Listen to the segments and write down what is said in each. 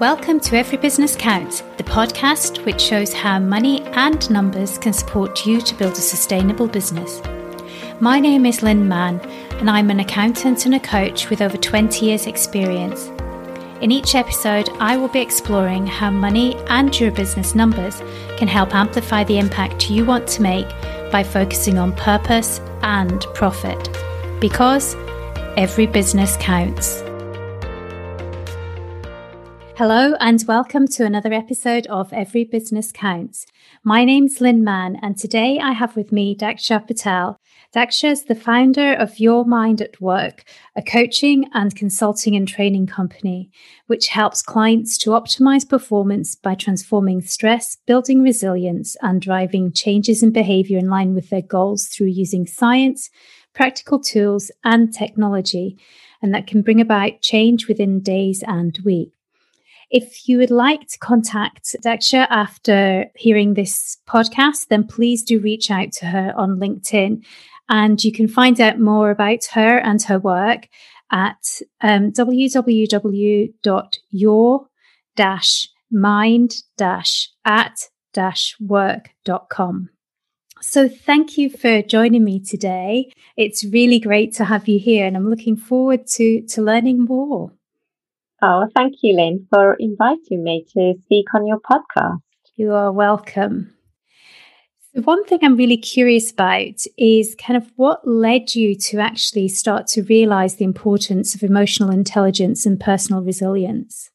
Welcome to Every Business Counts, the podcast which shows how money and numbers can support you to build a sustainable business. My name is Lynn Mann, and I'm an accountant and a coach with over 20 years' experience. In each episode, I will be exploring how money and your business numbers can help amplify the impact you want to make by focusing on purpose and profit. Because every business counts. Hello, and welcome to another episode of Every Business Counts. My name's Lynn Mann, and today I have with me Daksha Patel. Daksha is the founder of Your Mind at Work, a coaching and consulting and training company, which helps clients to optimize performance by transforming stress, building resilience, and driving changes in behavior in line with their goals through using science, practical tools, and technology, and that can bring about change within days and weeks. If you would like to contact Daksha after hearing this podcast, then please do reach out to her on LinkedIn. And you can find out more about her and her work at um, www.your-mind-at-work.com. So thank you for joining me today. It's really great to have you here and I'm looking forward to, to learning more. Oh, thank you, Lynn, for inviting me to speak on your podcast. You are welcome. So one thing I'm really curious about is kind of what led you to actually start to realize the importance of emotional intelligence and personal resilience.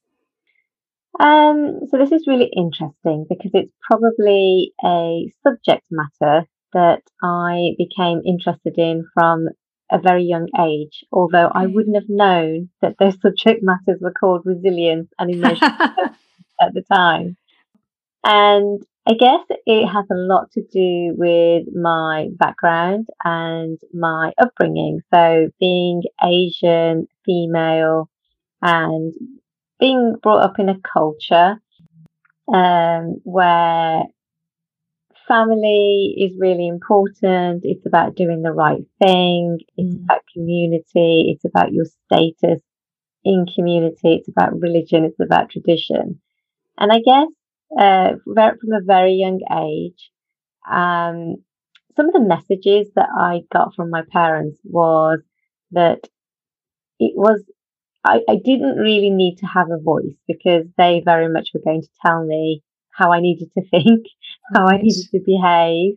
Um, so this is really interesting because it's probably a subject matter that I became interested in from a very young age, although I wouldn't have known that those subject matters were called resilience and emotion at the time. And I guess it has a lot to do with my background and my upbringing. So being Asian, female, and being brought up in a culture um, where family is really important. It's about doing the right thing. It's mm. about community. It's about your status in community. It's about religion. It's about tradition. And I guess uh, from a very young age, um, some of the messages that I got from my parents was that it was I, I didn't really need to have a voice because they very much were going to tell me how I needed to think, how I needed to behave.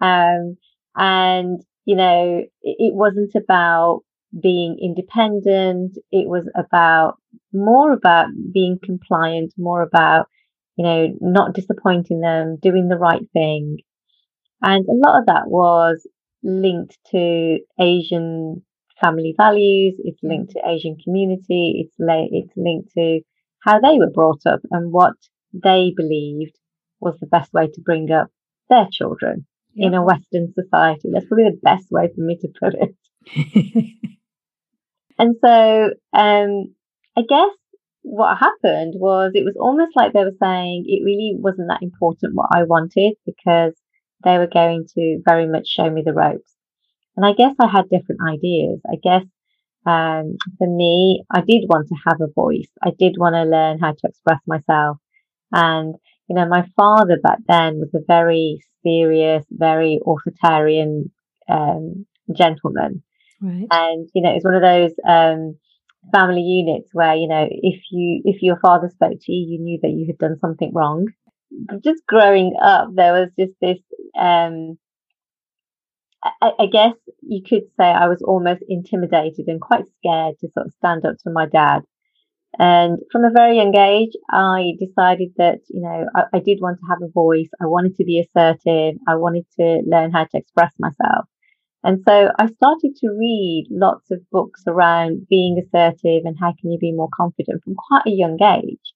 Um, and, you know, it, it wasn't about being independent. It was about more about being compliant, more about, you know, not disappointing them, doing the right thing. And a lot of that was linked to Asian family values. It's linked to Asian community. It's, la- it's linked to how they were brought up and what they believed was the best way to bring up their children in a Western society. That's probably the best way for me to put it. and so, um, I guess what happened was it was almost like they were saying it really wasn't that important what I wanted because they were going to very much show me the ropes. And I guess I had different ideas. I guess um, for me, I did want to have a voice. I did want to learn how to express myself. And, you know, my father back then was a very serious, very authoritarian um, gentleman. Right. And, you know, it's one of those um, family units where, you know, if you, if your father spoke to you, you knew that you had done something wrong. Just growing up, there was just this, um, I, I, guess you could say I was almost intimidated and quite scared to sort of stand up to my dad and from a very young age, I decided that, you know, I, I, did want to have a voice. I wanted to be assertive. I wanted to learn how to express myself. And so I started to read lots of books around being assertive and how can you be more confident from quite a young age.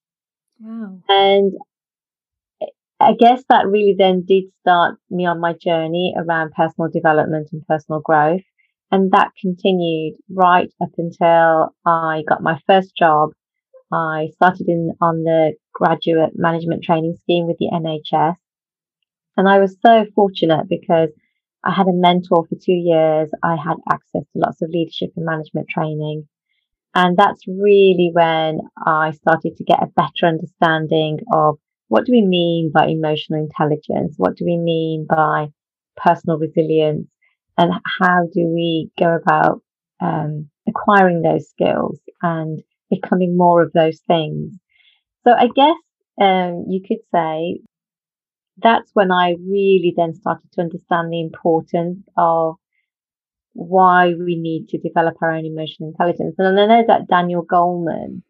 Wow. And I guess that really then did start me on my journey around personal development and personal growth. And that continued right up until I got my first job I started in on the graduate management training scheme with the NHS. And I was so fortunate because I had a mentor for two years. I had access to lots of leadership and management training. And that's really when I started to get a better understanding of what do we mean by emotional intelligence? What do we mean by personal resilience? And how do we go about um, acquiring those skills and becoming more of those things? So I guess um, you could say that's when I really then started to understand the importance of why we need to develop our own emotional intelligence. And I know that Daniel Goleman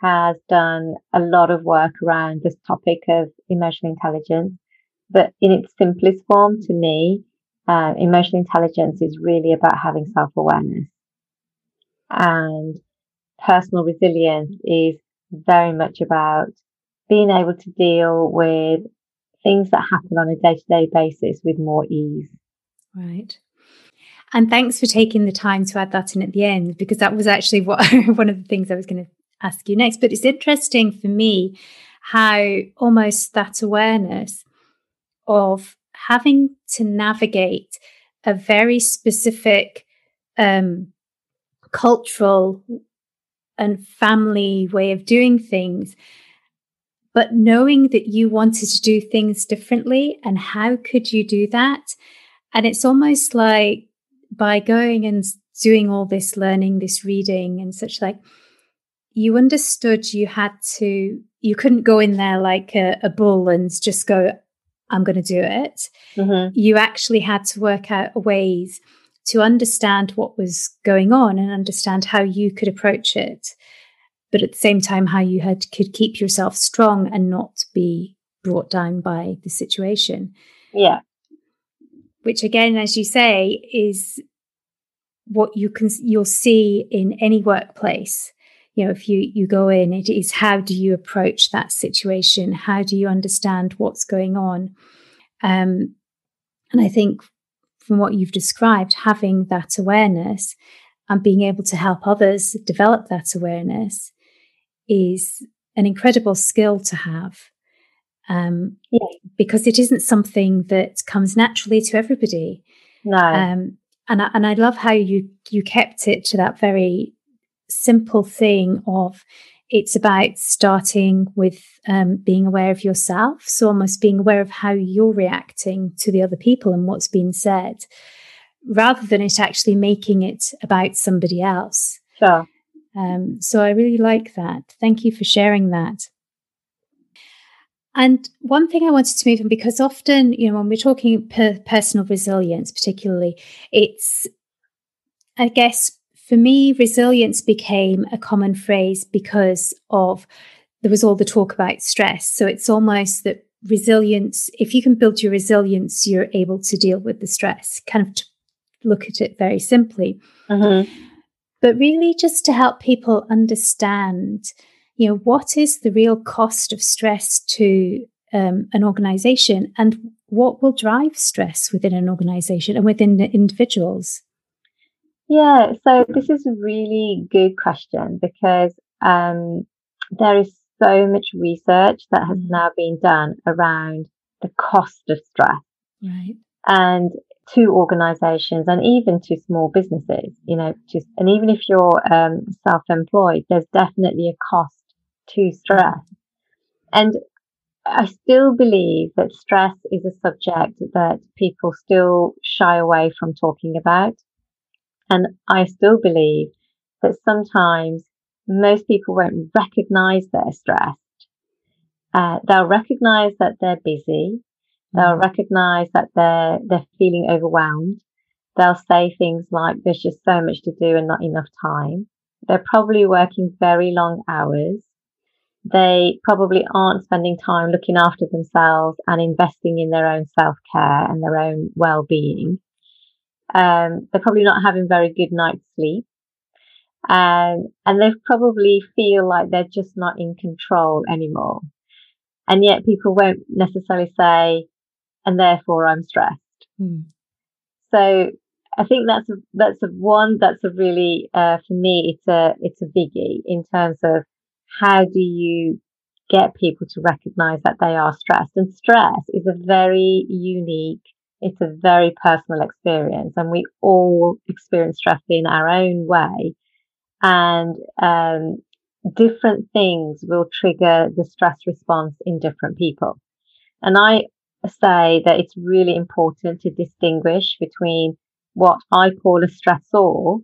has done a lot of work around this topic of emotional intelligence, but in its simplest form to me, uh, emotional intelligence is really about having self awareness. And personal resilience is very much about being able to deal with things that happen on a day to day basis with more ease. Right. And thanks for taking the time to add that in at the end, because that was actually what one of the things I was going to ask you next. But it's interesting for me how almost that awareness of having to navigate a very specific um, cultural and family way of doing things but knowing that you wanted to do things differently and how could you do that? And it's almost like by going and doing all this learning, this reading and such like, you understood you had to, you couldn't go in there like a, a bull and just go, I'm going to do it. Mm-hmm. You actually had to work out ways to understand what was going on and understand how you could approach it but at the same time, how you had could keep yourself strong and not be brought down by the situation. Yeah. Which again, as you say, is what you can you'll see in any workplace. You know, if you you go in, it is how do you approach that situation? How do you understand what's going on? Um, and I think from what you've described, having that awareness and being able to help others develop that awareness is an incredible skill to have um, yeah. because it isn't something that comes naturally to everybody. No. Um, and I, and I love how you you kept it to that very simple thing of it's about starting with um, being aware of yourself, so almost being aware of how you're reacting to the other people and what's being said, rather than it actually making it about somebody else. Sure. Um, so I really like that. Thank you for sharing that. And one thing I wanted to move on because often, you know, when we're talking per- personal resilience, particularly, it's, I guess, for me, resilience became a common phrase because of there was all the talk about stress. So it's almost that resilience, if you can build your resilience, you're able to deal with the stress, kind of to look at it very simply. Mm-hmm but really just to help people understand, you know, what is the real cost of stress to um, an organization and what will drive stress within an organization and within the individuals? Yeah, so this is a really good question because um, there is so much research that has mm. now been done around the cost of stress. Right. And to organizations and even to small businesses, you know, just, and even if you're um, self employed, there's definitely a cost to stress. And I still believe that stress is a subject that people still shy away from talking about. And I still believe that sometimes most people won't recognize they're stressed. Uh, they'll recognize that they're busy. They'll recognize that they're, they're feeling overwhelmed. They'll say things like, there's just so much to do and not enough time. They're probably working very long hours. They probably aren't spending time looking after themselves and investing in their own self care and their own well being. Um, they're probably not having very good night's sleep. Um, and they probably feel like they're just not in control anymore. And yet people won't necessarily say, and therefore I'm stressed. Mm. So I think that's a, that's a one that's a really uh, for me it's a it's a biggie in terms of how do you get people to recognize that they are stressed and stress is a very unique it's a very personal experience and we all experience stress in our own way and um, different things will trigger the stress response in different people. And I say that it's really important to distinguish between what I call a stressor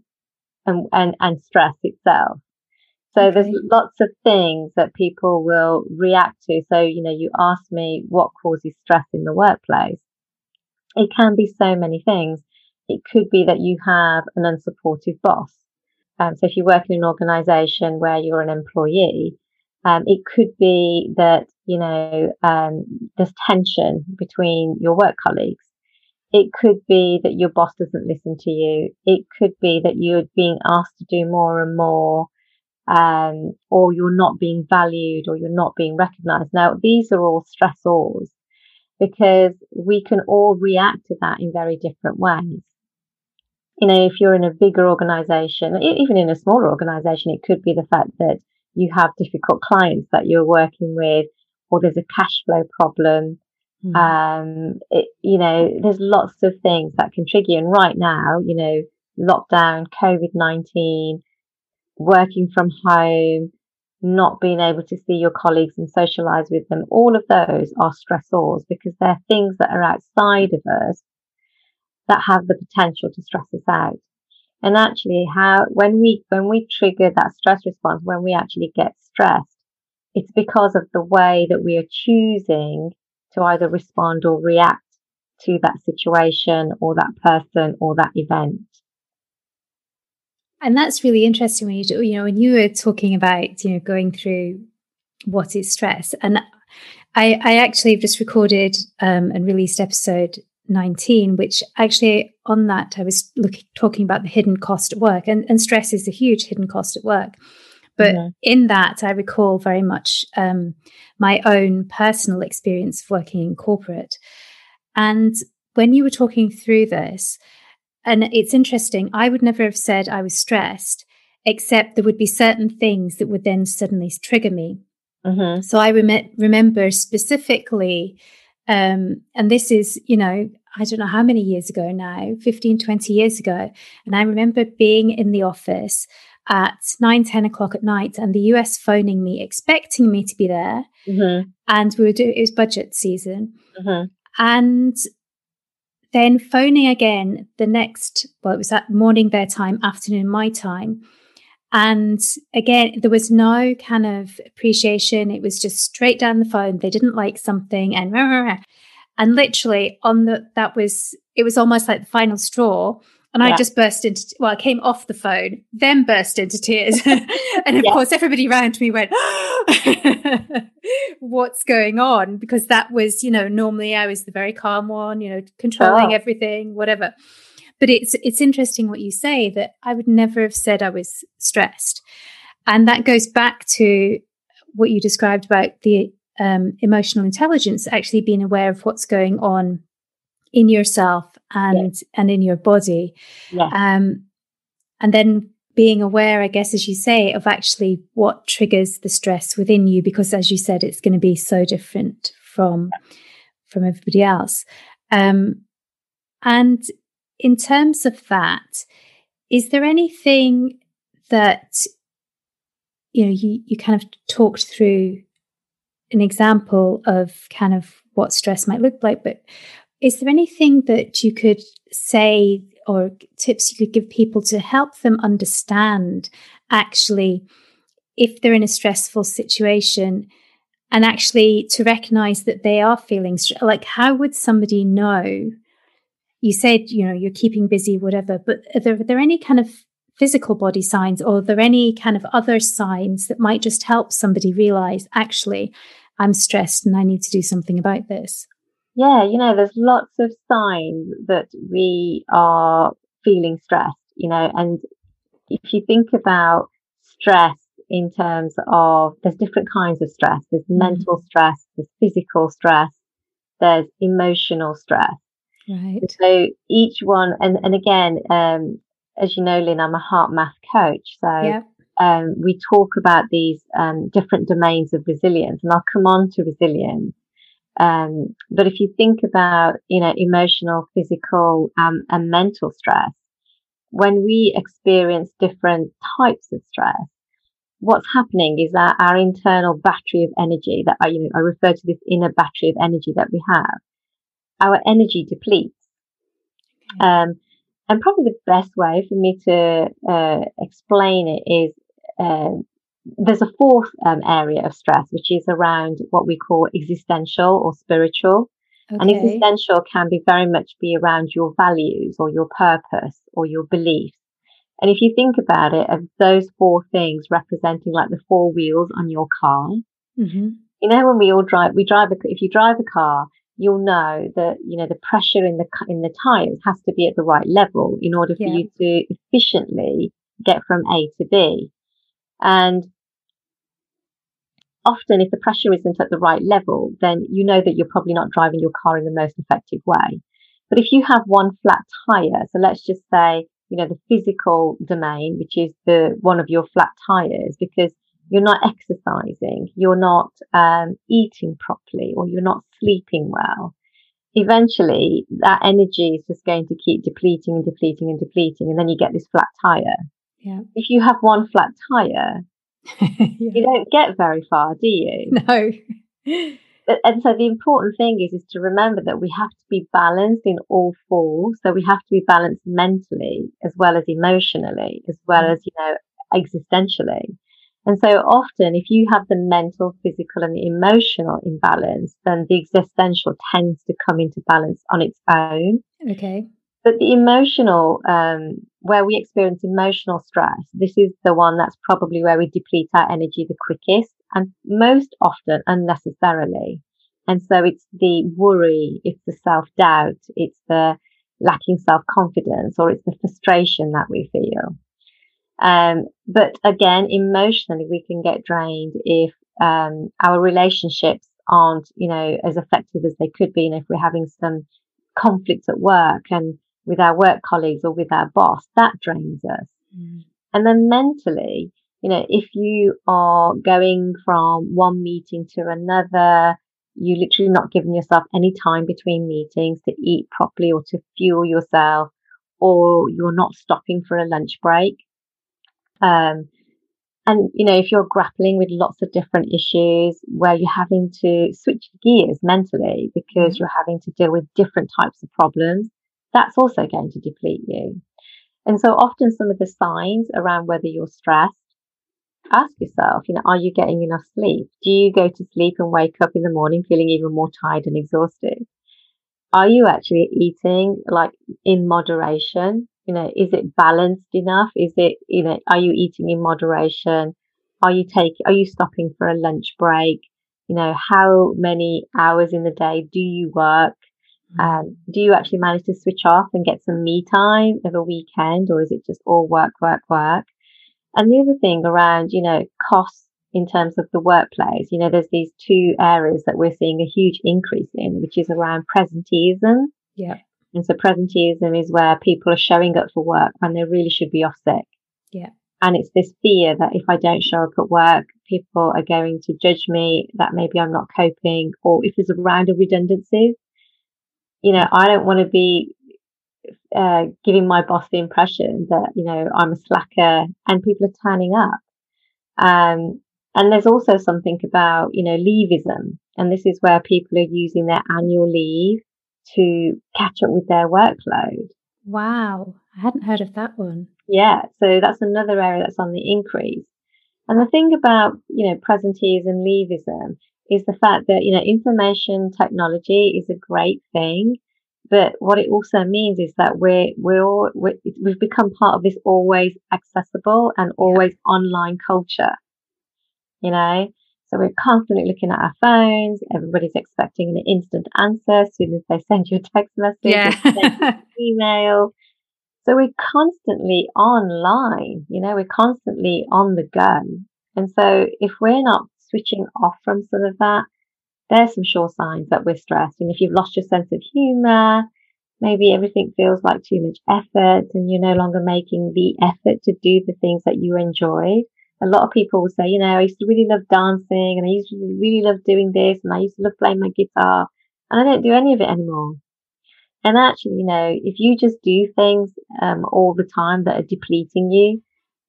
and, and, and stress itself. So okay. there's lots of things that people will react to. So, you know, you asked me what causes stress in the workplace. It can be so many things. It could be that you have an unsupportive boss. Um, so if you work in an organization where you're an employee, um, it could be that, you know, um, there's tension between your work colleagues. It could be that your boss doesn't listen to you. It could be that you're being asked to do more and more, um, or you're not being valued or you're not being recognized. Now, these are all stressors because we can all react to that in very different ways you know, if you're in a bigger organization, even in a smaller organization, it could be the fact that you have difficult clients that you're working with, or there's a cash flow problem. Mm. Um, it, you know, there's lots of things that can trigger you. And right now, you know, lockdown, COVID 19, working from home, not being able to see your colleagues and socialize with them, all of those are stressors because they're things that are outside of us that have the potential to stress us out. And actually how, when we, when we trigger that stress response, when we actually get stressed, it's because of the way that we are choosing to either respond or react to that situation or that person or that event. And that's really interesting when you do, you know, when you were talking about, you know, going through what is stress. And I, I actually just recorded um, and released episode 19, which actually on that I was looking, talking about the hidden cost at work, and, and stress is a huge hidden cost at work. But mm-hmm. in that, I recall very much um, my own personal experience of working in corporate. And when you were talking through this, and it's interesting, I would never have said I was stressed, except there would be certain things that would then suddenly trigger me. Mm-hmm. So I rem- remember specifically um, and this is, you know, I don't know how many years ago now, 15, 20 years ago. And I remember being in the office at 9, 10 o'clock at night and the US phoning me, expecting me to be there. Mm-hmm. And we were doing, it was budget season. Mm-hmm. And then phoning again the next, well, it was that morning their time, afternoon my time. And again, there was no kind of appreciation. It was just straight down the phone. They didn't like something and rah, rah, rah. and literally on the that was it was almost like the final straw. And yeah. I just burst into well, I came off the phone, then burst into tears. and of yeah. course everybody around me went, What's going on? Because that was, you know, normally I was the very calm one, you know, controlling oh. everything, whatever. But it's it's interesting what you say that I would never have said I was stressed, and that goes back to what you described about the um, emotional intelligence, actually being aware of what's going on in yourself and yes. and in your body, yes. um, and then being aware, I guess, as you say, of actually what triggers the stress within you, because as you said, it's going to be so different from from everybody else. Um, and in terms of that, is there anything that you know you, you kind of talked through an example of kind of what stress might look like, but is there anything that you could say or tips you could give people to help them understand actually if they're in a stressful situation and actually to recognize that they are feeling like how would somebody know you said, you know, you're keeping busy, whatever, but are there, are there any kind of physical body signs or are there any kind of other signs that might just help somebody realize actually I'm stressed and I need to do something about this? Yeah, you know, there's lots of signs that we are feeling stressed, you know, and if you think about stress in terms of there's different kinds of stress, there's mm. mental stress, there's physical stress, there's emotional stress. Right. So each one, and, and again, um, as you know, Lynn, I'm a HeartMath coach. So yeah. um, we talk about these um, different domains of resilience, and I'll come on to resilience. Um, but if you think about, you know, emotional, physical, um, and mental stress, when we experience different types of stress, what's happening is that our internal battery of energy that I, you know, I refer to this inner battery of energy that we have, our energy depletes. Um, and probably the best way for me to uh, explain it is uh, there's a fourth um, area of stress, which is around what we call existential or spiritual. Okay. And existential can be very much be around your values or your purpose or your beliefs. And if you think about it, of those four things representing like the four wheels on your car, mm-hmm. you know, when we all drive, we drive a, if you drive a car, you'll know that, you know, the pressure in the, in the tires has to be at the right level in order for yeah. you to efficiently get from A to B. And often if the pressure isn't at the right level, then you know that you're probably not driving your car in the most effective way. But if you have one flat tire, so let's just say, you know, the physical domain, which is the one of your flat tires, because you're not exercising, you're not um, eating properly, or you're not sleeping well. Eventually, that energy is just going to keep depleting and depleting and depleting, and then you get this flat tire. Yeah. If you have one flat tire, yeah. you don't get very far, do you? No. and so the important thing is is to remember that we have to be balanced in all four. So we have to be balanced mentally as well as emotionally, as well mm. as you know existentially. And so often, if you have the mental, physical, and emotional imbalance, then the existential tends to come into balance on its own. Okay. But the emotional, um, where we experience emotional stress, this is the one that's probably where we deplete our energy the quickest and most often unnecessarily. And so it's the worry, it's the self doubt, it's the lacking self confidence, or it's the frustration that we feel. Um, but again, emotionally, we can get drained if um, our relationships aren't, you know, as effective as they could be, and if we're having some conflicts at work and with our work colleagues or with our boss, that drains us. Mm. And then mentally, you know, if you are going from one meeting to another, you literally not giving yourself any time between meetings to eat properly or to fuel yourself, or you're not stopping for a lunch break. Um, and, you know, if you're grappling with lots of different issues where you're having to switch gears mentally because mm. you're having to deal with different types of problems, that's also going to deplete you. And so often some of the signs around whether you're stressed, ask yourself, you know, are you getting enough sleep? Do you go to sleep and wake up in the morning feeling even more tired and exhausted? Are you actually eating like in moderation? You know, is it balanced enough? Is it, you know, are you eating in moderation? Are you taking, are you stopping for a lunch break? You know, how many hours in the day do you work? Um, do you actually manage to switch off and get some me time of a weekend, or is it just all work, work, work? And the other thing around, you know, costs in terms of the workplace, you know, there's these two areas that we're seeing a huge increase in, which is around presenteeism. Yeah. And so presenteeism is where people are showing up for work when they really should be off sick. Yeah. And it's this fear that if I don't show up at work, people are going to judge me, that maybe I'm not coping, or if there's a round of redundancies, you know, I don't want to be uh, giving my boss the impression that, you know, I'm a slacker and people are turning up. Um, and there's also something about, you know, leaveism. And this is where people are using their annual leave to catch up with their workload. Wow. I hadn't heard of that one. Yeah. So that's another area that's on the increase. And the thing about, you know, presenteeism, leaveism is the fact that, you know, information technology is a great thing. But what it also means is that we're, we're all, we have become part of this always accessible and always yeah. online culture, you know? So we're constantly looking at our phones. Everybody's expecting an instant answer as soon as they send you a text message, yeah. email. So we're constantly online, you know, we're constantly on the go. And so if we're not switching off from some of that, there's some sure signs that we're stressed. And if you've lost your sense of humor, maybe everything feels like too much effort and you're no longer making the effort to do the things that you enjoyed. A lot of people will say, you know, I used to really love dancing and I used to really love doing this and I used to love playing my guitar and I don't do any of it anymore. And actually, you know, if you just do things um, all the time that are depleting you,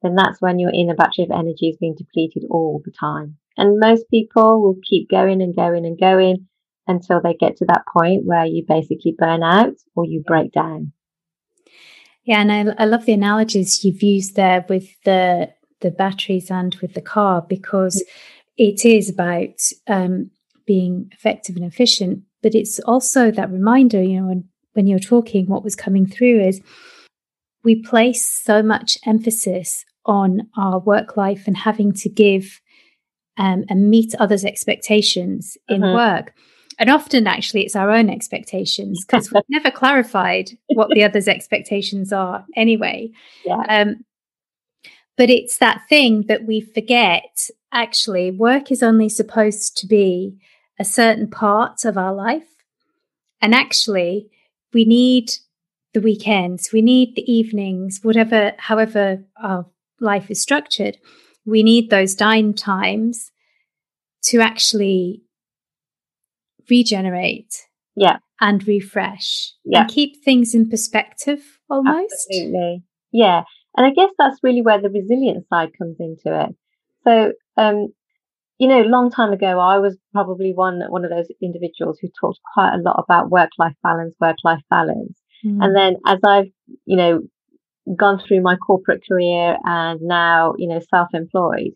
then that's when your inner battery of energy is being depleted all the time. And most people will keep going and going and going until they get to that point where you basically burn out or you break down. Yeah, and I, I love the analogies you've used there with the the batteries and with the car because it is about um, being effective and efficient, but it's also that reminder, you know, when, when you're talking, what was coming through is we place so much emphasis on our work life and having to give um, and meet others' expectations in uh-huh. work. And often, actually, it's our own expectations because we've never clarified what the other's expectations are anyway. Yeah. Um, but it's that thing that we forget actually, work is only supposed to be a certain part of our life. And actually, we need the weekends, we need the evenings, whatever, however our life is structured. We need those dine times to actually regenerate yeah. and refresh yeah. and keep things in perspective almost. Absolutely. Yeah. And i guess that's really where the resilience side comes into it. So um you know long time ago i was probably one one of those individuals who talked quite a lot about work life balance work life balance. Mm. and then as i've you know gone through my corporate career and now you know self-employed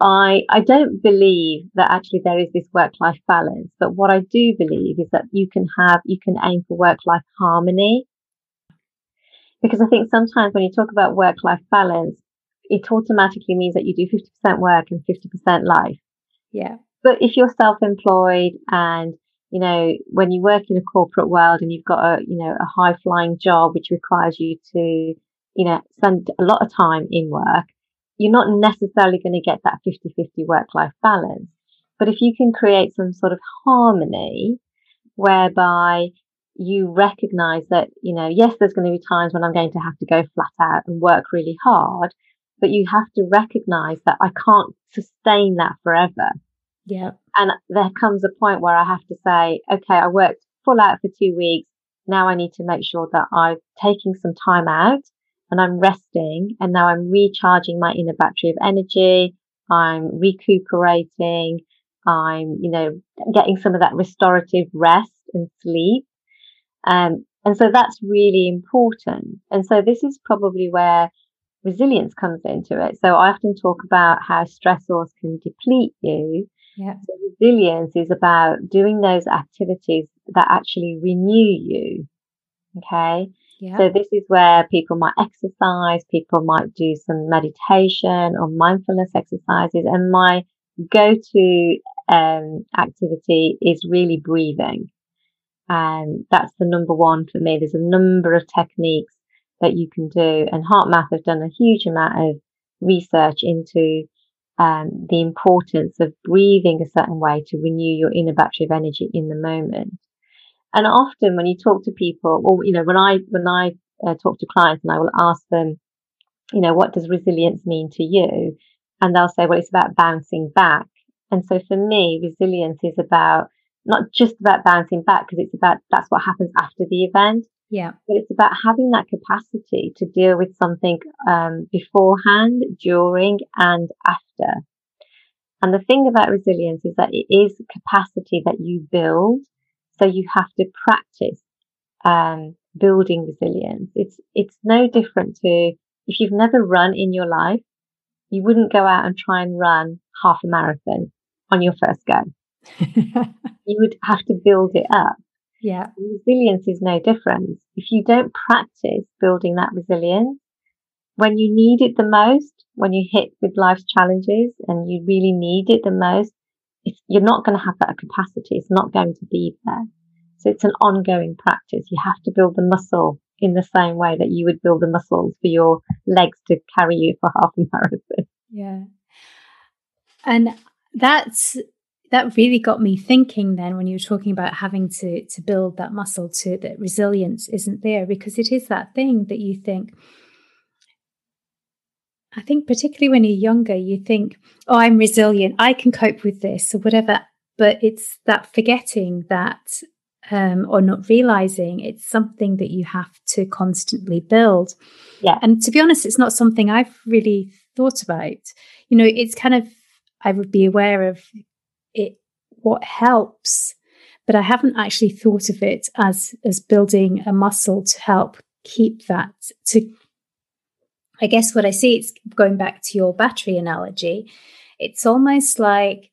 I, I don't believe that actually there is this work life balance, but what I do believe is that you can have, you can aim for work life harmony. Because I think sometimes when you talk about work life balance, it automatically means that you do 50% work and 50% life. Yeah. But if you're self employed and, you know, when you work in a corporate world and you've got a, you know, a high flying job which requires you to, you know, spend a lot of time in work, you're not necessarily going to get that 50 50 work life balance. But if you can create some sort of harmony whereby you recognize that, you know, yes, there's going to be times when I'm going to have to go flat out and work really hard, but you have to recognize that I can't sustain that forever. Yeah. And there comes a point where I have to say, okay, I worked full out for two weeks. Now I need to make sure that I'm taking some time out and I'm resting and now I'm recharging my inner battery of energy. I'm recuperating. I'm, you know, getting some of that restorative rest and sleep. Um, and so that's really important. And so this is probably where resilience comes into it. So I often talk about how stressors can deplete you. Yeah. So resilience is about doing those activities that actually renew you. Okay. Yeah. So this is where people might exercise, people might do some meditation or mindfulness exercises. And my go-to um, activity is really breathing. And that's the number one for me. There's a number of techniques that you can do. And HeartMath have done a huge amount of research into um, the importance of breathing a certain way to renew your inner battery of energy in the moment. And often when you talk to people, or, you know, when I, when I uh, talk to clients and I will ask them, you know, what does resilience mean to you? And they'll say, well, it's about bouncing back. And so for me, resilience is about not just about bouncing back because it's about that's what happens after the event. Yeah. But it's about having that capacity to deal with something um, beforehand, during, and after. And the thing about resilience is that it is capacity that you build so you have to practice um, building resilience. It's it's no different to if you've never run in your life, you wouldn't go out and try and run half a marathon on your first go. you would have to build it up. Yeah. Resilience is no different. If you don't practice building that resilience, when you need it the most, when you hit with life's challenges and you really need it the most, you're not going to have that capacity. It's not going to be there. So it's an ongoing practice. You have to build the muscle in the same way that you would build the muscles for your legs to carry you for half a marathon. Yeah. And that's that really got me thinking then when you were talking about having to to build that muscle to that resilience isn't there because it is that thing that you think I think particularly when you're younger, you think, oh, I'm resilient, I can cope with this or whatever. But it's that forgetting that um, or not realizing it's something that you have to constantly build. Yeah. And to be honest, it's not something I've really thought about. You know, it's kind of, I would be aware of it, what helps, but I haven't actually thought of it as, as building a muscle to help keep that, to, I guess what I see, it's going back to your battery analogy. It's almost like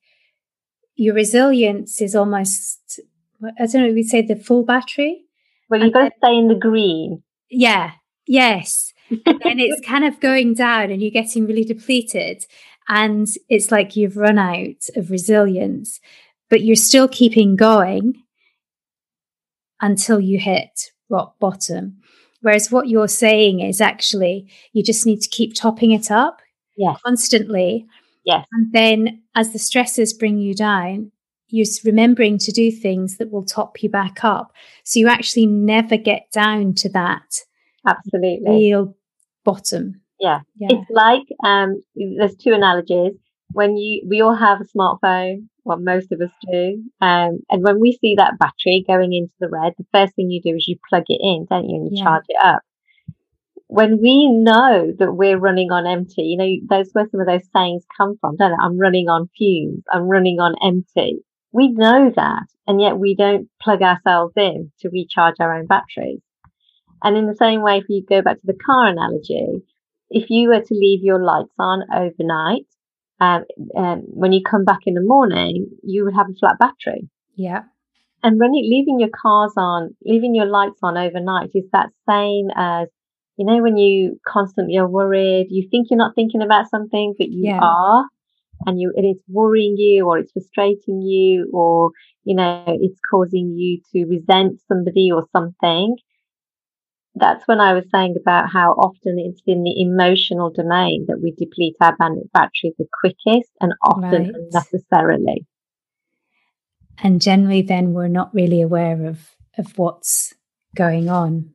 your resilience is almost I don't know, we say the full battery. Well, you've got to stay in the green. Yeah. Yes. and it's kind of going down and you're getting really depleted. And it's like you've run out of resilience, but you're still keeping going until you hit rock bottom. Whereas what you're saying is actually you just need to keep topping it up yes. constantly. Yes. And then as the stresses bring you down, you're remembering to do things that will top you back up. So you actually never get down to that absolutely real bottom. Yeah. yeah. It's like um there's two analogies. When you we all have a smartphone, well most of us do. Um and when we see that battery going into the red, the first thing you do is you plug it in, don't you? And you yeah. charge it up. When we know that we're running on empty, you know, those where some of those sayings come from, don't they? I'm running on fumes, I'm running on empty we know that, and yet we don't plug ourselves in to recharge our own batteries. And in the same way, if you go back to the car analogy, if you were to leave your lights on overnight, um, um, when you come back in the morning, you would have a flat battery. Yeah. And when you leaving your cars on, leaving your lights on overnight is that same as, you know, when you constantly are worried, you think you're not thinking about something, but you yeah. are and you it is worrying you or it's frustrating you or you know it's causing you to resent somebody or something that's when I was saying about how often it's in the emotional domain that we deplete our battery the quickest and often right. unnecessarily. And generally, then we're not really aware of of what's going on.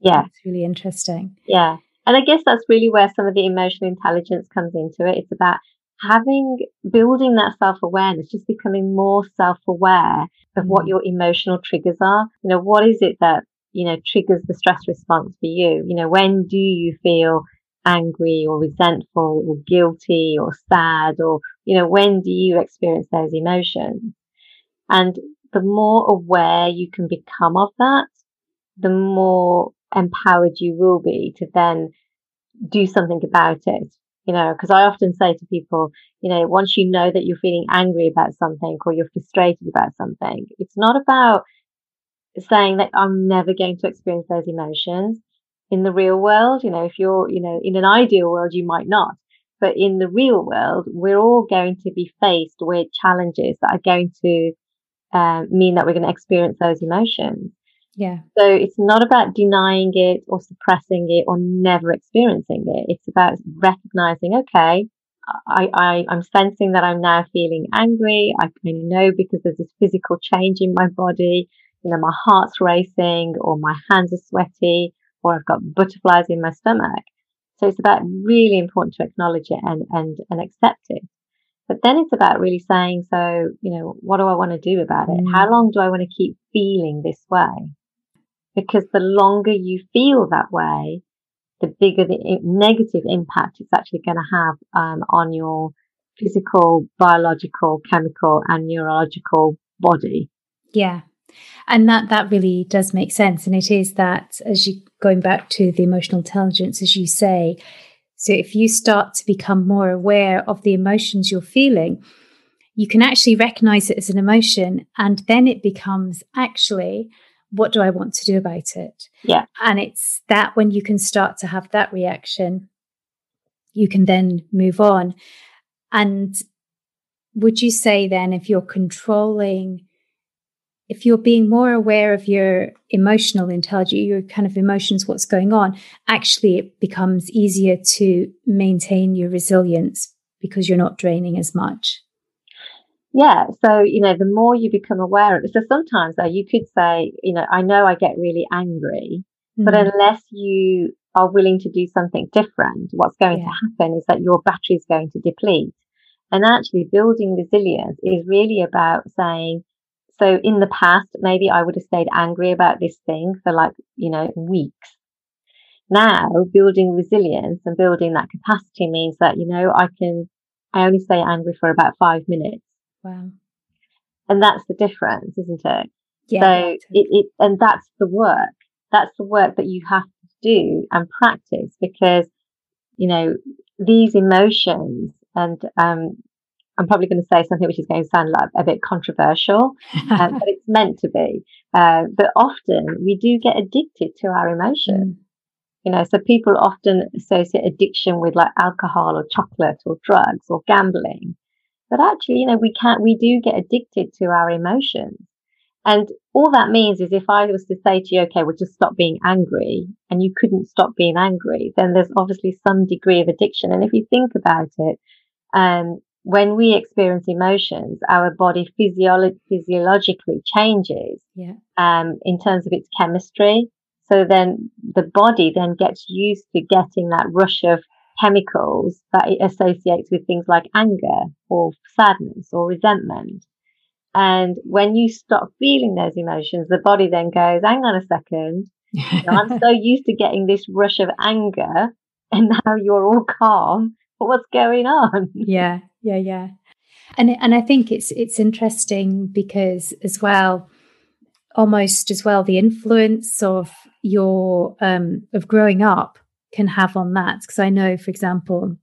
Yeah, it's really interesting. Yeah, and I guess that's really where some of the emotional intelligence comes into it. It's about having building that self-awareness just becoming more self-aware of what mm. your emotional triggers are you know what is it that you know triggers the stress response for you. You know when do you feel angry or resentful or guilty or sad or you know when do you experience those emotions? And the more aware you can become of that the more empowered you will be to then do something about it. You know, because I often say to people, you know, once you know that you're feeling angry about something or you're frustrated about something, it's not about saying that I'm never going to experience those emotions in the real world. You know, if you're, you know, in an ideal world, you might not. But in the real world, we're all going to be faced with challenges that are going to uh, mean that we're going to experience those emotions. Yeah. So it's not about denying it or suppressing it or never experiencing it. It's about recognizing, okay, I, I, I'm sensing that I'm now feeling angry. I can know because there's this physical change in my body. You know, my heart's racing or my hands are sweaty or I've got butterflies in my stomach. So it's about really important to acknowledge it and, and, and accept it. But then it's about really saying, so, you know, what do I want to do about it? Mm. How long do I want to keep feeling this way? because the longer you feel that way, the bigger the negative impact it's actually going to have um, on your physical, biological, chemical, and neurological body. Yeah. And that that really does make sense. And it is that as you going back to the emotional intelligence, as you say, so if you start to become more aware of the emotions you're feeling, you can actually recognize it as an emotion, and then it becomes actually what do I want to do about it? Yeah. And it's that when you can start to have that reaction, you can then move on. And would you say then, if you're controlling, if you're being more aware of your emotional intelligence, your kind of emotions, what's going on, actually it becomes easier to maintain your resilience because you're not draining as much? Yeah. So, you know, the more you become aware of it. So sometimes though, you could say, you know, I know I get really angry, mm-hmm. but unless you are willing to do something different, what's going yeah. to happen is that your battery is going to deplete. And actually building resilience is really about saying, So in the past, maybe I would have stayed angry about this thing for like, you know, weeks. Now building resilience and building that capacity means that, you know, I can, I only stay angry for about five minutes. Wow. And that's the difference, isn't it? Yeah. So it, it, and that's the work. That's the work that you have to do and practice because, you know, these emotions and, um, I'm probably going to say something which is going to sound like a bit controversial, um, but it's meant to be. Uh, but often we do get addicted to our emotions. Mm. You know, so people often associate addiction with like alcohol or chocolate or drugs or gambling. But actually, you know, we can't, we do get addicted to our emotions. And all that means is if I was to say to you, okay, well, just stop being angry and you couldn't stop being angry, then there's obviously some degree of addiction. And if you think about it, um, when we experience emotions, our body physiolo- physiologically changes yeah. um, in terms of its chemistry. So then the body then gets used to getting that rush of chemicals that it associates with things like anger or sadness or resentment. And when you stop feeling those emotions, the body then goes, hang on a second. You know, I'm so used to getting this rush of anger and now you're all calm. What's going on? Yeah, yeah, yeah. And and I think it's it's interesting because as well, almost as well, the influence of your um of growing up can have on that. Because I know, for example,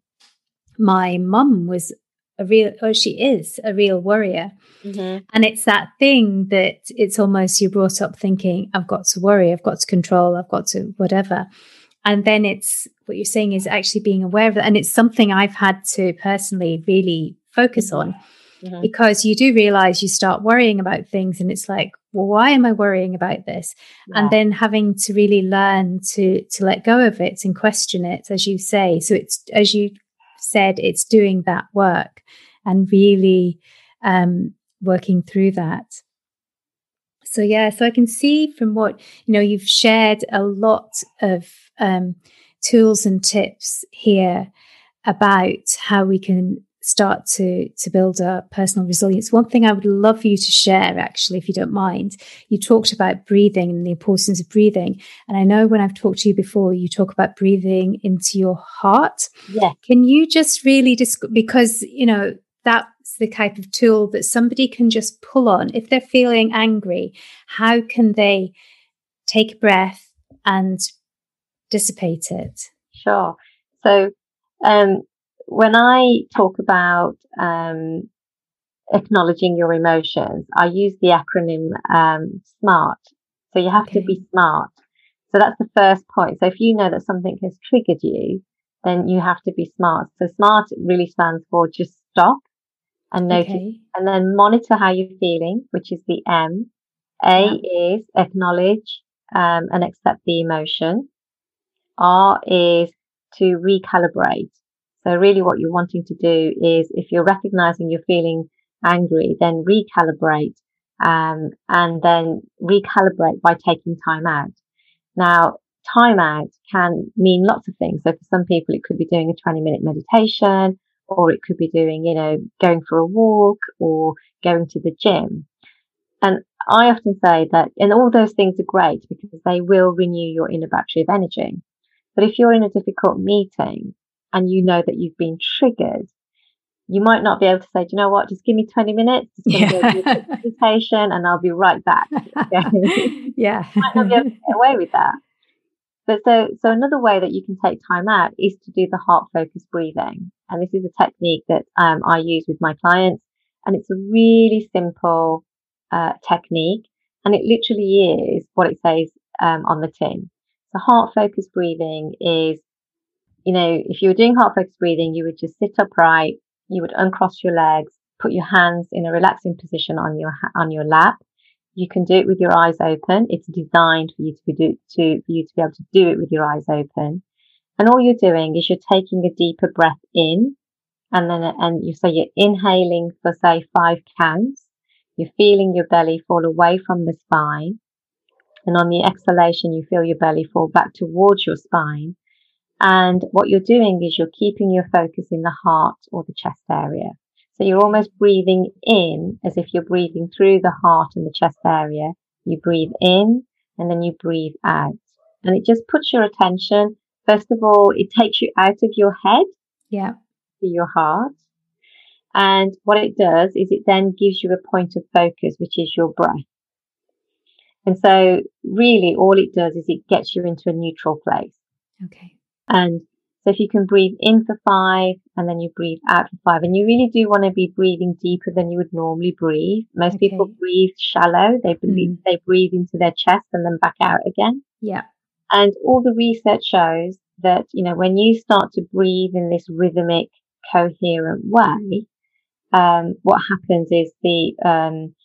my mum was a real or she is a real worrier mm-hmm. and it's that thing that it's almost you're brought up thinking i've got to worry i've got to control i've got to whatever and then it's what you're saying is actually being aware of it and it's something i've had to personally really focus on mm-hmm. because you do realize you start worrying about things and it's like well why am i worrying about this yeah. and then having to really learn to to let go of it and question it as you say so it's as you said it's doing that work and really um, working through that. So yeah, so I can see from what you know you've shared a lot of um, tools and tips here about how we can start to to build a personal resilience. One thing i would love you to share actually if you don't mind you talked about breathing and the importance of breathing. And i know when i've talked to you before you talk about breathing into your heart. Yeah. Can you just really just because you know that's the type of tool that somebody can just pull on. If they're feeling angry how can they take a breath and dissipate it sure so um, when I talk about um, acknowledging your emotions, I use the acronym um, SMART. So you have okay. to be smart. So that's the first point. So if you know that something has triggered you, then you have to be smart. So SMART really stands for just stop and notice okay. and then monitor how you're feeling, which is the M. A yeah. is acknowledge um, and accept the emotion. R is to recalibrate. So really what you're wanting to do is if you're recognizing you're feeling angry, then recalibrate, um, and then recalibrate by taking time out. Now, time out can mean lots of things. So for some people, it could be doing a 20 minute meditation, or it could be doing, you know, going for a walk or going to the gym. And I often say that, and all those things are great because they will renew your inner battery of energy. But if you're in a difficult meeting and you know that you've been triggered, you might not be able to say, do you know what, just give me 20 minutes, just to go do a presentation and I'll be right back. yeah. you might not be able to get away with that. But so, so another way that you can take time out is to do the heart focused breathing. And this is a technique that um, I use with my clients. And it's a really simple uh, technique. And it literally is what it says um, on the tin. So heart focused breathing is you know, if you were doing heart focused breathing, you would just sit upright, you would uncross your legs, put your hands in a relaxing position on your on your lap. You can do it with your eyes open. It's designed for you to be do, to for you to be able to do it with your eyes open. And all you're doing is you're taking a deeper breath in, and then and you so you're inhaling for say five counts. You're feeling your belly fall away from the spine, and on the exhalation, you feel your belly fall back towards your spine. And what you're doing is you're keeping your focus in the heart or the chest area. So you're almost breathing in as if you're breathing through the heart and the chest area. You breathe in and then you breathe out. And it just puts your attention, first of all, it takes you out of your head. Yeah. To your heart. And what it does is it then gives you a point of focus, which is your breath. And so really all it does is it gets you into a neutral place. Okay. And so if you can breathe in for five and then you breathe out for five, and you really do want to be breathing deeper than you would normally breathe. Most okay. people breathe shallow. They breathe, mm. they breathe into their chest and then back out again. Yeah. And all the research shows that, you know, when you start to breathe in this rhythmic, coherent way, um, what happens is the, um,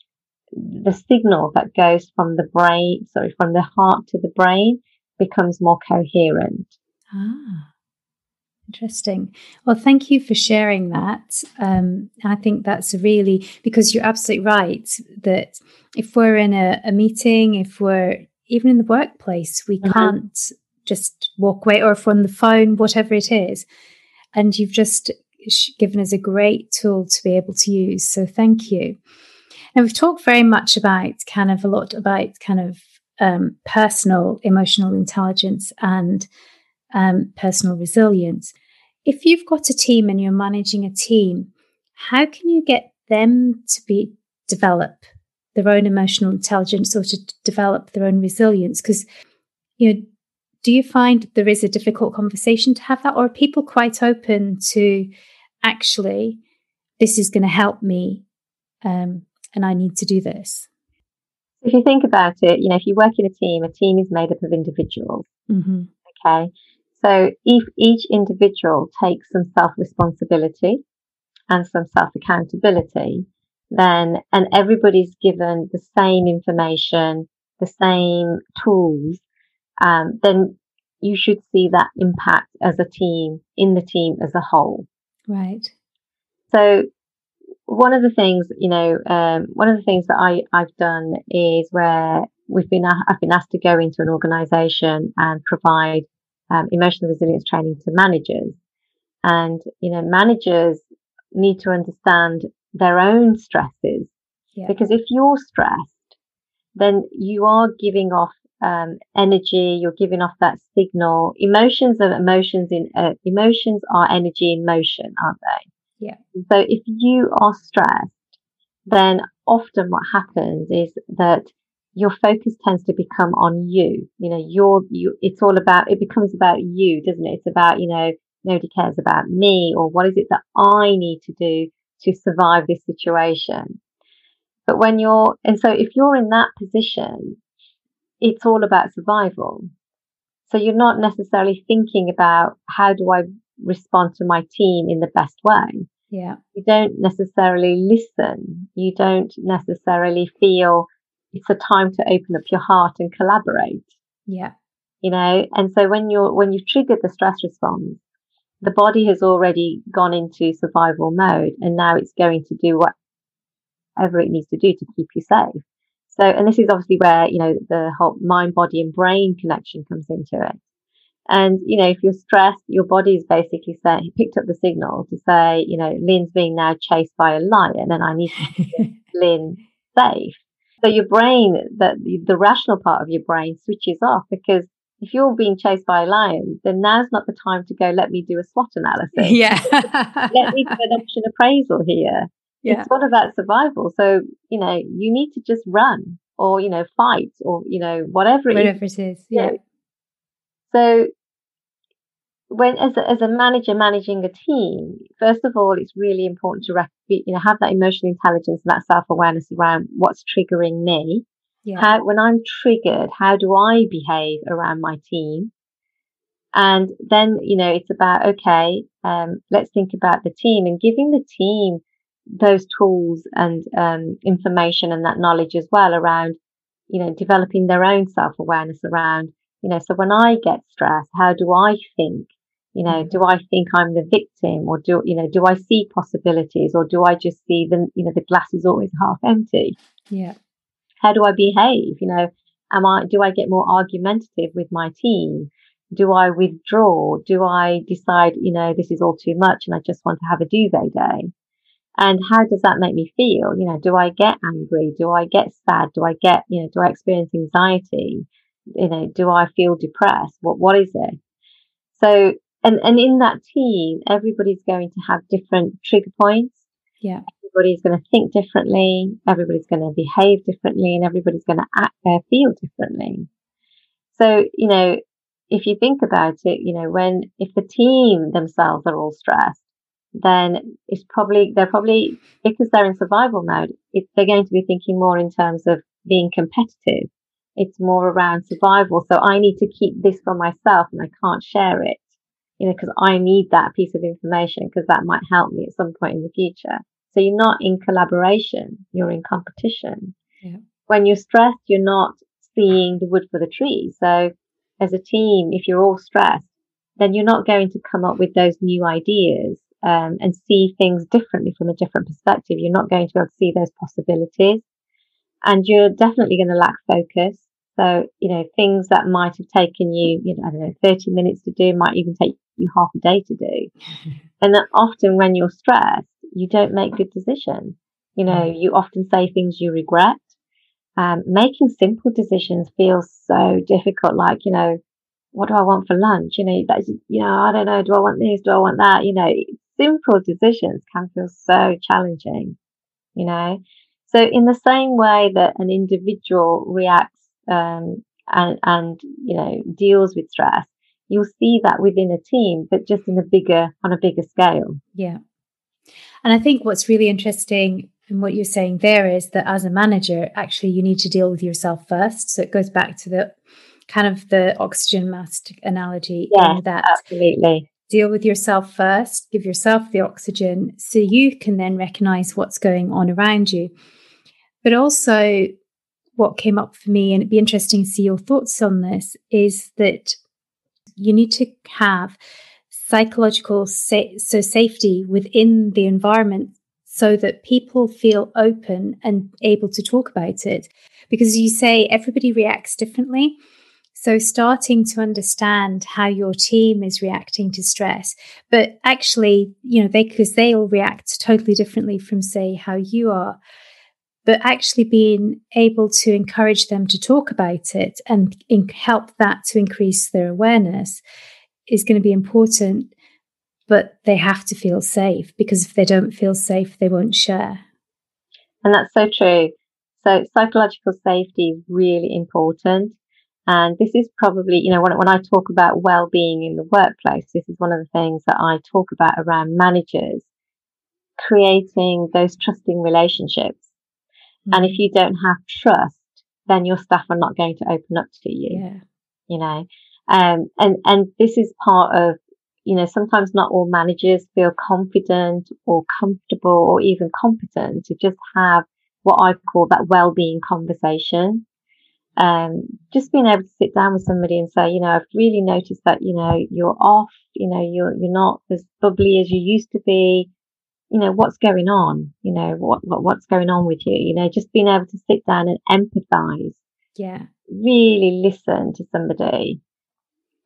the signal that goes from the brain, sorry, from the heart to the brain becomes more coherent. Ah. Interesting. Well, thank you for sharing that. Um, I think that's really because you're absolutely right that if we're in a, a meeting, if we're even in the workplace, we mm-hmm. can't just walk away or if we're on the phone, whatever it is. And you've just given us a great tool to be able to use. So thank you. And we've talked very much about kind of a lot about kind of um, personal emotional intelligence and um, personal resilience. If you've got a team and you're managing a team, how can you get them to be develop their own emotional intelligence or to develop their own resilience? Because you know, do you find there is a difficult conversation to have that, or are people quite open to actually this is going to help me, um, and I need to do this? If you think about it, you know, if you work in a team, a team is made up of individuals. Mm-hmm. Okay. So if each individual takes some self responsibility and some self accountability, then, and everybody's given the same information, the same tools, um, then you should see that impact as a team in the team as a whole. Right. So one of the things, you know, um, one of the things that I, I've done is where we've been, I've been asked to go into an organization and provide um, emotional resilience training to managers. And, you know, managers need to understand their own stresses yeah. because if you're stressed, then you are giving off um, energy. You're giving off that signal. Emotions are emotions in uh, emotions are energy in motion, aren't they? Yeah. So if you are stressed, then often what happens is that your focus tends to become on you. You know, you're, you, it's all about, it becomes about you, doesn't it? It's about, you know, nobody cares about me or what is it that I need to do to survive this situation. But when you're, and so if you're in that position, it's all about survival. So you're not necessarily thinking about how do I respond to my team in the best way. Yeah. You don't necessarily listen. You don't necessarily feel it's a time to open up your heart and collaborate. Yeah. You know, and so when you're, when you've triggered the stress response, the body has already gone into survival mode and now it's going to do whatever it needs to do to keep you safe. So, and this is obviously where, you know, the whole mind, body and brain connection comes into it. And, you know, if you're stressed, your body is basically saying, he picked up the signal to say, you know, Lynn's being now chased by a lion and I need to keep Lynn safe. So your brain, that the rational part of your brain switches off because if you're being chased by a lion, then now's not the time to go, let me do a SWOT analysis. Yeah. let me do an option appraisal here. Yeah. It's all about survival. So, you know, you need to just run or, you know, fight or, you know, whatever it whatever is. it is. Yeah. So when as a, as a manager managing a team, first of all, it's really important to rec- you know have that emotional intelligence and that self awareness around what's triggering me. Yeah. How when I'm triggered, how do I behave around my team? And then you know it's about okay, um, let's think about the team and giving the team those tools and um, information and that knowledge as well around you know developing their own self awareness around you know so when i get stressed how do i think you know, mm-hmm. do I think I'm the victim or do, you know, do I see possibilities or do I just see the, you know, the glass is always half empty? Yeah. How do I behave? You know, am I, do I get more argumentative with my team? Do I withdraw? Do I decide, you know, this is all too much and I just want to have a duvet day? And how does that make me feel? You know, do I get angry? Do I get sad? Do I get, you know, do I experience anxiety? You know, do I feel depressed? What, what is it? So, and, and in that team, everybody's going to have different trigger points. Yeah. Everybody's going to think differently. Everybody's going to behave differently and everybody's going to act, uh, feel differently. So, you know, if you think about it, you know, when, if the team themselves are all stressed, then it's probably, they're probably, because they're in survival mode, it, they're going to be thinking more in terms of being competitive. It's more around survival. So I need to keep this for myself and I can't share it, you know, because I need that piece of information because that might help me at some point in the future. So you're not in collaboration, you're in competition. Yeah. When you're stressed, you're not seeing the wood for the trees. So as a team, if you're all stressed, then you're not going to come up with those new ideas um, and see things differently from a different perspective. You're not going to be able to see those possibilities, and you're definitely going to lack focus. So, you know, things that might have taken you, you know, I don't know, 30 minutes to do might even take you half a day to do. and then often when you're stressed, you don't make good decisions. You know, mm. you often say things you regret um, making simple decisions feels so difficult. Like, you know, what do I want for lunch? You know, that's, you know, I don't know. Do I want this? Do I want that? You know, simple decisions can feel so challenging, you know? So in the same way that an individual reacts, um, and, and, you know, deals with stress, you'll see that within a team, but just in a bigger, on a bigger scale. Yeah. And I think what's really interesting and what you're saying there is that as a manager, actually, you need to deal with yourself first. So it goes back to the kind of the oxygen mask analogy yeah, in that absolutely deal with yourself first, give yourself the oxygen so you can then recognize what's going on around you. But also, what came up for me, and it'd be interesting to see your thoughts on this, is that you need to have psychological sa- so safety within the environment so that people feel open and able to talk about it. Because you say everybody reacts differently. So, starting to understand how your team is reacting to stress, but actually, you know, they, because they all react totally differently from, say, how you are, but actually being able to encourage them to talk about it and in, help that to increase their awareness is going to be important but they have to feel safe because if they don't feel safe, they won't share. And that's so true. So psychological safety is really important. And this is probably, you know, when, when I talk about well-being in the workplace, this is one of the things that I talk about around managers creating those trusting relationships. Mm-hmm. And if you don't have trust, then your staff are not going to open up to you. Yeah. You know, um, and, and this is part of you know, sometimes not all managers feel confident or comfortable or even competent to just have what I call that well-being conversation. Um, just being able to sit down with somebody and say, you know, I've really noticed that, you know, you're off, you know, you're, you're not as bubbly as you used to be. You know, what's going on? You know, what, what, what's going on with you? You know, just being able to sit down and empathize. Yeah. Really listen to somebody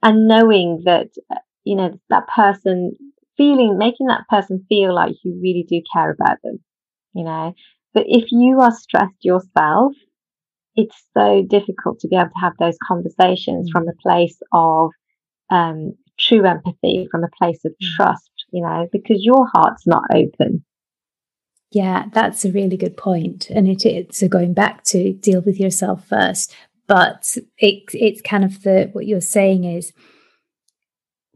and knowing that you know, that person feeling, making that person feel like you really do care about them, you know. But if you are stressed yourself, it's so difficult to be able to have those conversations from a place of um, true empathy, from a place of mm. trust, you know, because your heart's not open. Yeah, that's a really good point. And it's so going back to deal with yourself first. But it, it's kind of the what you're saying is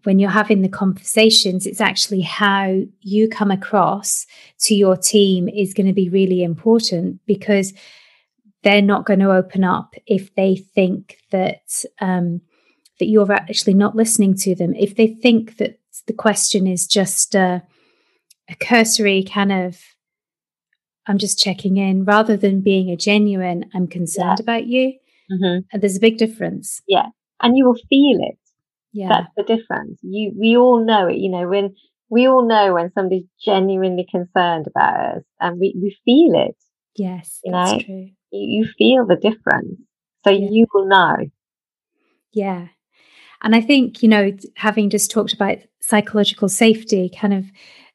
when you're having the conversations, it's actually how you come across to your team is going to be really important because they're not going to open up if they think that um, that you're actually not listening to them. If they think that the question is just a, a cursory kind of I'm just checking in rather than being a genuine I'm concerned yeah. about you. Mm-hmm. There's a big difference. Yeah. And you will feel it yeah. That's the difference. You, we all know it, you know, when we all know when somebody's genuinely concerned about us and we, we feel it. Yes. You know, true. You, you feel the difference. So yeah. you will know. Yeah. And I think, you know, having just talked about psychological safety, kind of,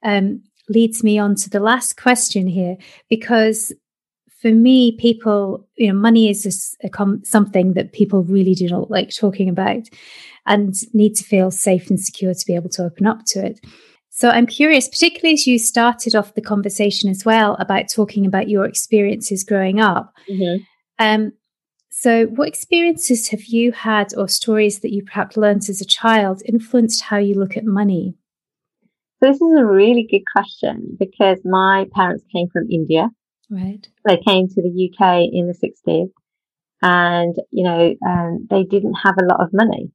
um, leads me on to the last question here because for me, people, you know, money is just com- something that people really do not like talking about and need to feel safe and secure to be able to open up to it. So I'm curious, particularly as you started off the conversation as well about talking about your experiences growing up. Mm-hmm. Um, so, what experiences have you had or stories that you perhaps learned as a child influenced how you look at money? So, this is a really good question because my parents came from India. Right. They came to the UK in the 60s and, you know, um, they didn't have a lot of money.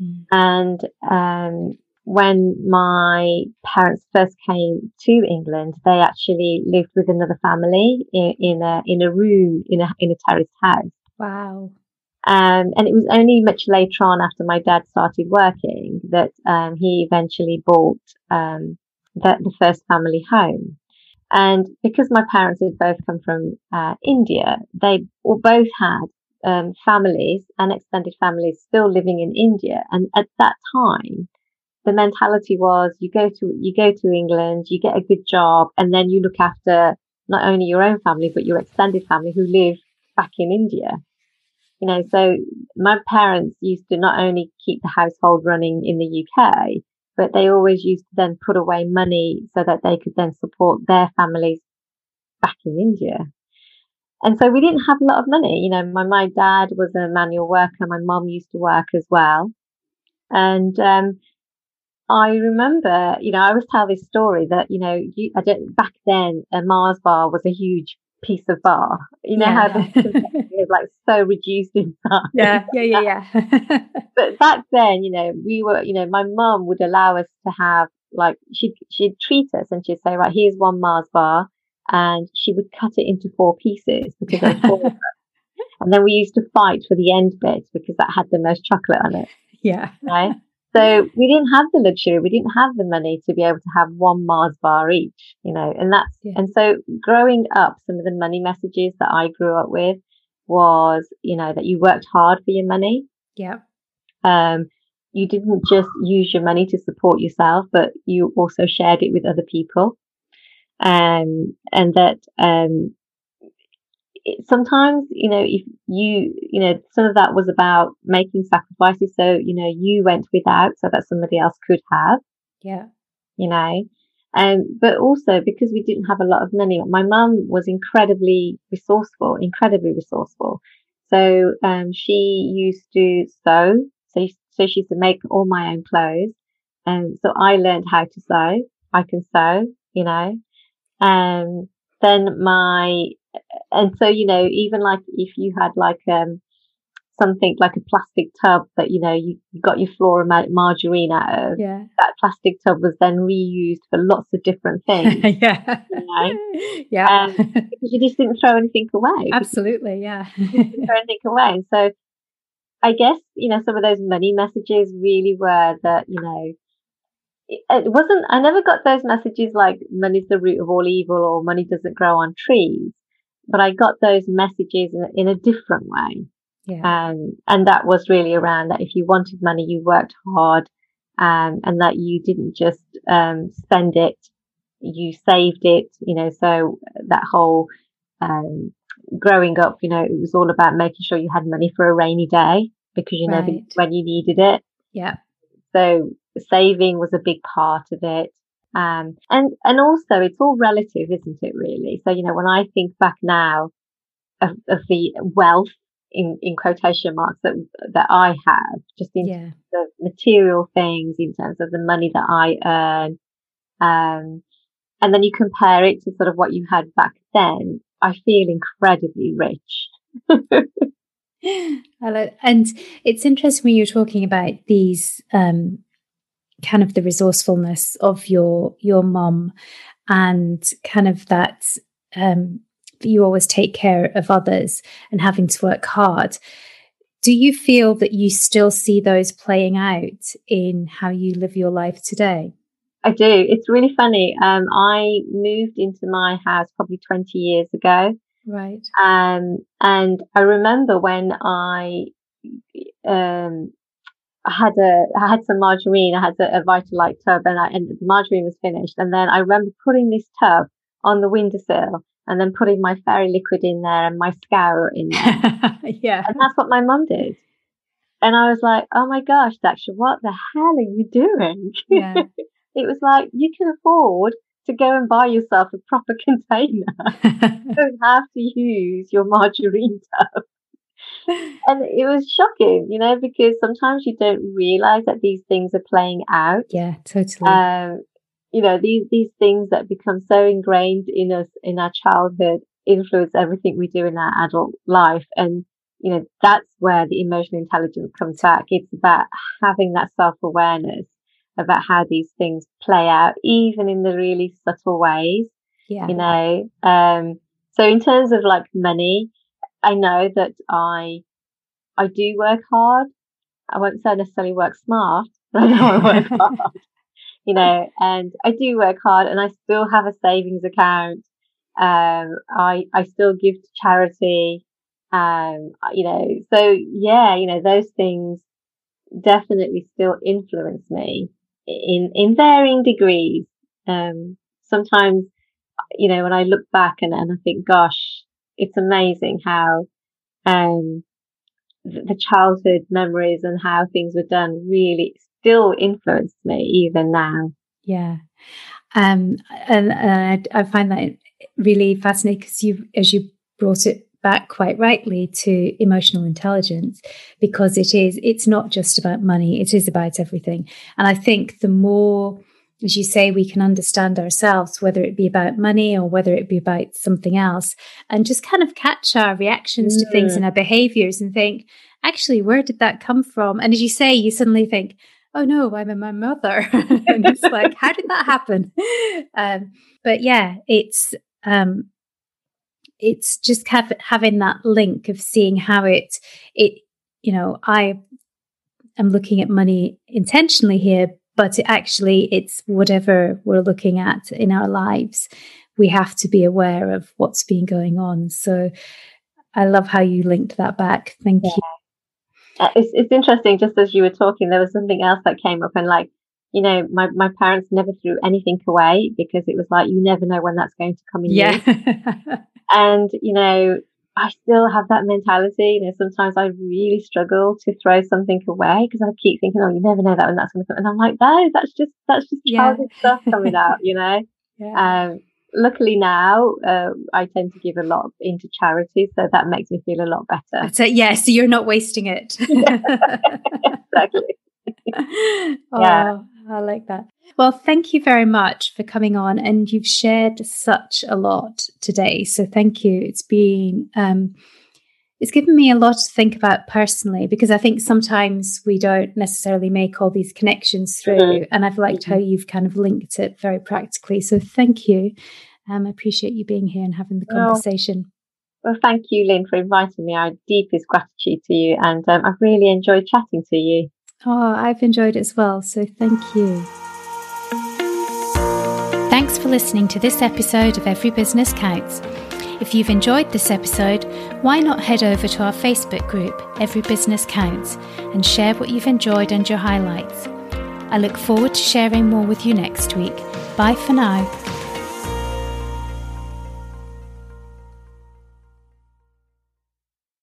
Mm. And um, when my parents first came to England, they actually lived with another family in, in a in a room in a in a terraced house. Wow. Um, and it was only much later on, after my dad started working, that um, he eventually bought um, the, the first family home. And because my parents had both come from uh, India, they both had um, families and extended families still living in India. And at that time, the mentality was you go to you go to England, you get a good job, and then you look after not only your own family but your extended family who live back in India. You know, so my parents used to not only keep the household running in the UK, but they always used to then put away money so that they could then support their families back in India. And so we didn't have a lot of money. You know, my, my dad was a manual worker. My mom used to work as well. And, um, I remember, you know, I always tell this story that, you know, you, I don't, back then a Mars bar was a huge piece of bar. You know yeah. how the is like so reduced in size. Yeah, yeah, yeah, yeah. but back then, you know, we were, you know, my mum would allow us to have like she'd she'd treat us and she'd say, right, here's one Mars bar, and she would cut it into four pieces because four of. And then we used to fight for the end bit because that had the most chocolate on it. Yeah. Right. So we didn't have the luxury, we didn't have the money to be able to have one Mars bar each, you know, and that's, yeah. and so growing up, some of the money messages that I grew up with was, you know, that you worked hard for your money. Yeah. Um, you didn't just use your money to support yourself, but you also shared it with other people. Um, and that, um, sometimes, you know, if you, you know, some of that was about making sacrifices. So, you know, you went without so that somebody else could have. Yeah. You know, um, but also because we didn't have a lot of money, my mum was incredibly resourceful, incredibly resourceful. So, um, she used to sew. So, so she used to make all my own clothes. And um, so I learned how to sew. I can sew, you know. Um, then my and so you know even like if you had like um something like a plastic tub that you know you, you got your flora margarine out of yeah. that plastic tub was then reused for lots of different things yeah. you know? yeah. Um, because you just didn't throw anything away. Absolutely yeah. throw anything away. So i guess you know some of those money messages really were that you know it wasn't i never got those messages like money's the root of all evil or money doesn't grow on trees but I got those messages in, in a different way. Yeah. Um, and that was really around that if you wanted money, you worked hard, um, and that you didn't just, um, spend it, you saved it, you know, so that whole, um, growing up, you know, it was all about making sure you had money for a rainy day because you right. never when you needed it. Yeah. So saving was a big part of it. Um, and, and also it's all relative, isn't it really? So, you know, when I think back now of, of the wealth in, in quotation marks that, that I have, just in yeah. terms of material things, in terms of the money that I earn, um, and then you compare it to sort of what you had back then, I feel incredibly rich. and it's interesting when you're talking about these um, kind of the resourcefulness of your your mom and kind of that um, you always take care of others and having to work hard. Do you feel that you still see those playing out in how you live your life today? I do. It's really funny. Um, I moved into my house probably 20 years ago. Right. Um, and I remember when I um, I had a, I had some margarine. I had a, a Vitalite tub, and, I, and the margarine was finished. And then I remember putting this tub on the windowsill, and then putting my fairy liquid in there and my scour in there. yeah, and that's what my mum did. And I was like, "Oh my gosh, Daksha, what the hell are you doing?" Yeah. it was like you can afford to go and buy yourself a proper container. you don't have to use your margarine tub and it was shocking, you know, because sometimes you don't realize that these things are playing out. Yeah, totally. Um, you know, these these things that become so ingrained in us in our childhood influence everything we do in our adult life. And, you know, that's where the emotional intelligence comes back. It's about having that self awareness about how these things play out, even in the really subtle ways. Yeah. You know, um, so in terms of like money, I know that I I do work hard. I won't say I necessarily work smart, but I know I work hard. You know, and I do work hard, and I still have a savings account. Um, I I still give to charity. Um, you know, so yeah, you know, those things definitely still influence me in in varying degrees. Um, sometimes, you know, when I look back and, and I think, gosh, it's amazing how um, the childhood memories and how things were done really still influence me even now. Yeah. Um, and, and I, I, find that really fascinating because you, as you brought it back quite rightly to emotional intelligence, because it is, it's not just about money, it is about everything. And I think the more as you say, we can understand ourselves, whether it be about money or whether it be about something else, and just kind of catch our reactions to things and our behaviors and think, actually, where did that come from? And as you say, you suddenly think, oh no, I'm my mother. and it's like, how did that happen? Um, but yeah, it's, um, it's just have, having that link of seeing how it, it, you know, I am looking at money intentionally here, but actually it's whatever we're looking at in our lives. We have to be aware of what's been going on. So i love how you linked that back. Thank yeah. you uh, it's, it's interesting just as you were talking there was something else that came up and like you know my, my parents never threw anything away because it was like you never know when that's going to come in yeah. And you know I still have that mentality. You know, sometimes I really struggle to throw something away because I keep thinking, oh, you never know that when that's going to come. And I'm like, no, that's just, that's just childish yeah. stuff coming out, you know? Yeah. Um, luckily now, uh, I tend to give a lot into charity. So that makes me feel a lot better. So, yeah. So you're not wasting it. exactly. oh, yeah. I like that. Well, thank you very much for coming on, and you've shared such a lot today. So thank you. It's been um, it's given me a lot to think about personally because I think sometimes we don't necessarily make all these connections through, mm-hmm. and I've liked mm-hmm. how you've kind of linked it very practically. So thank you. Um, I appreciate you being here and having the conversation. Well, well thank you, Lynn, for inviting me. Our deepest gratitude to you, and um, I've really enjoyed chatting to you. Oh, I've enjoyed it as well. So thank you. Thanks for listening to this episode of Every Business Counts. If you've enjoyed this episode, why not head over to our Facebook group, Every Business Counts, and share what you've enjoyed and your highlights. I look forward to sharing more with you next week. Bye for now.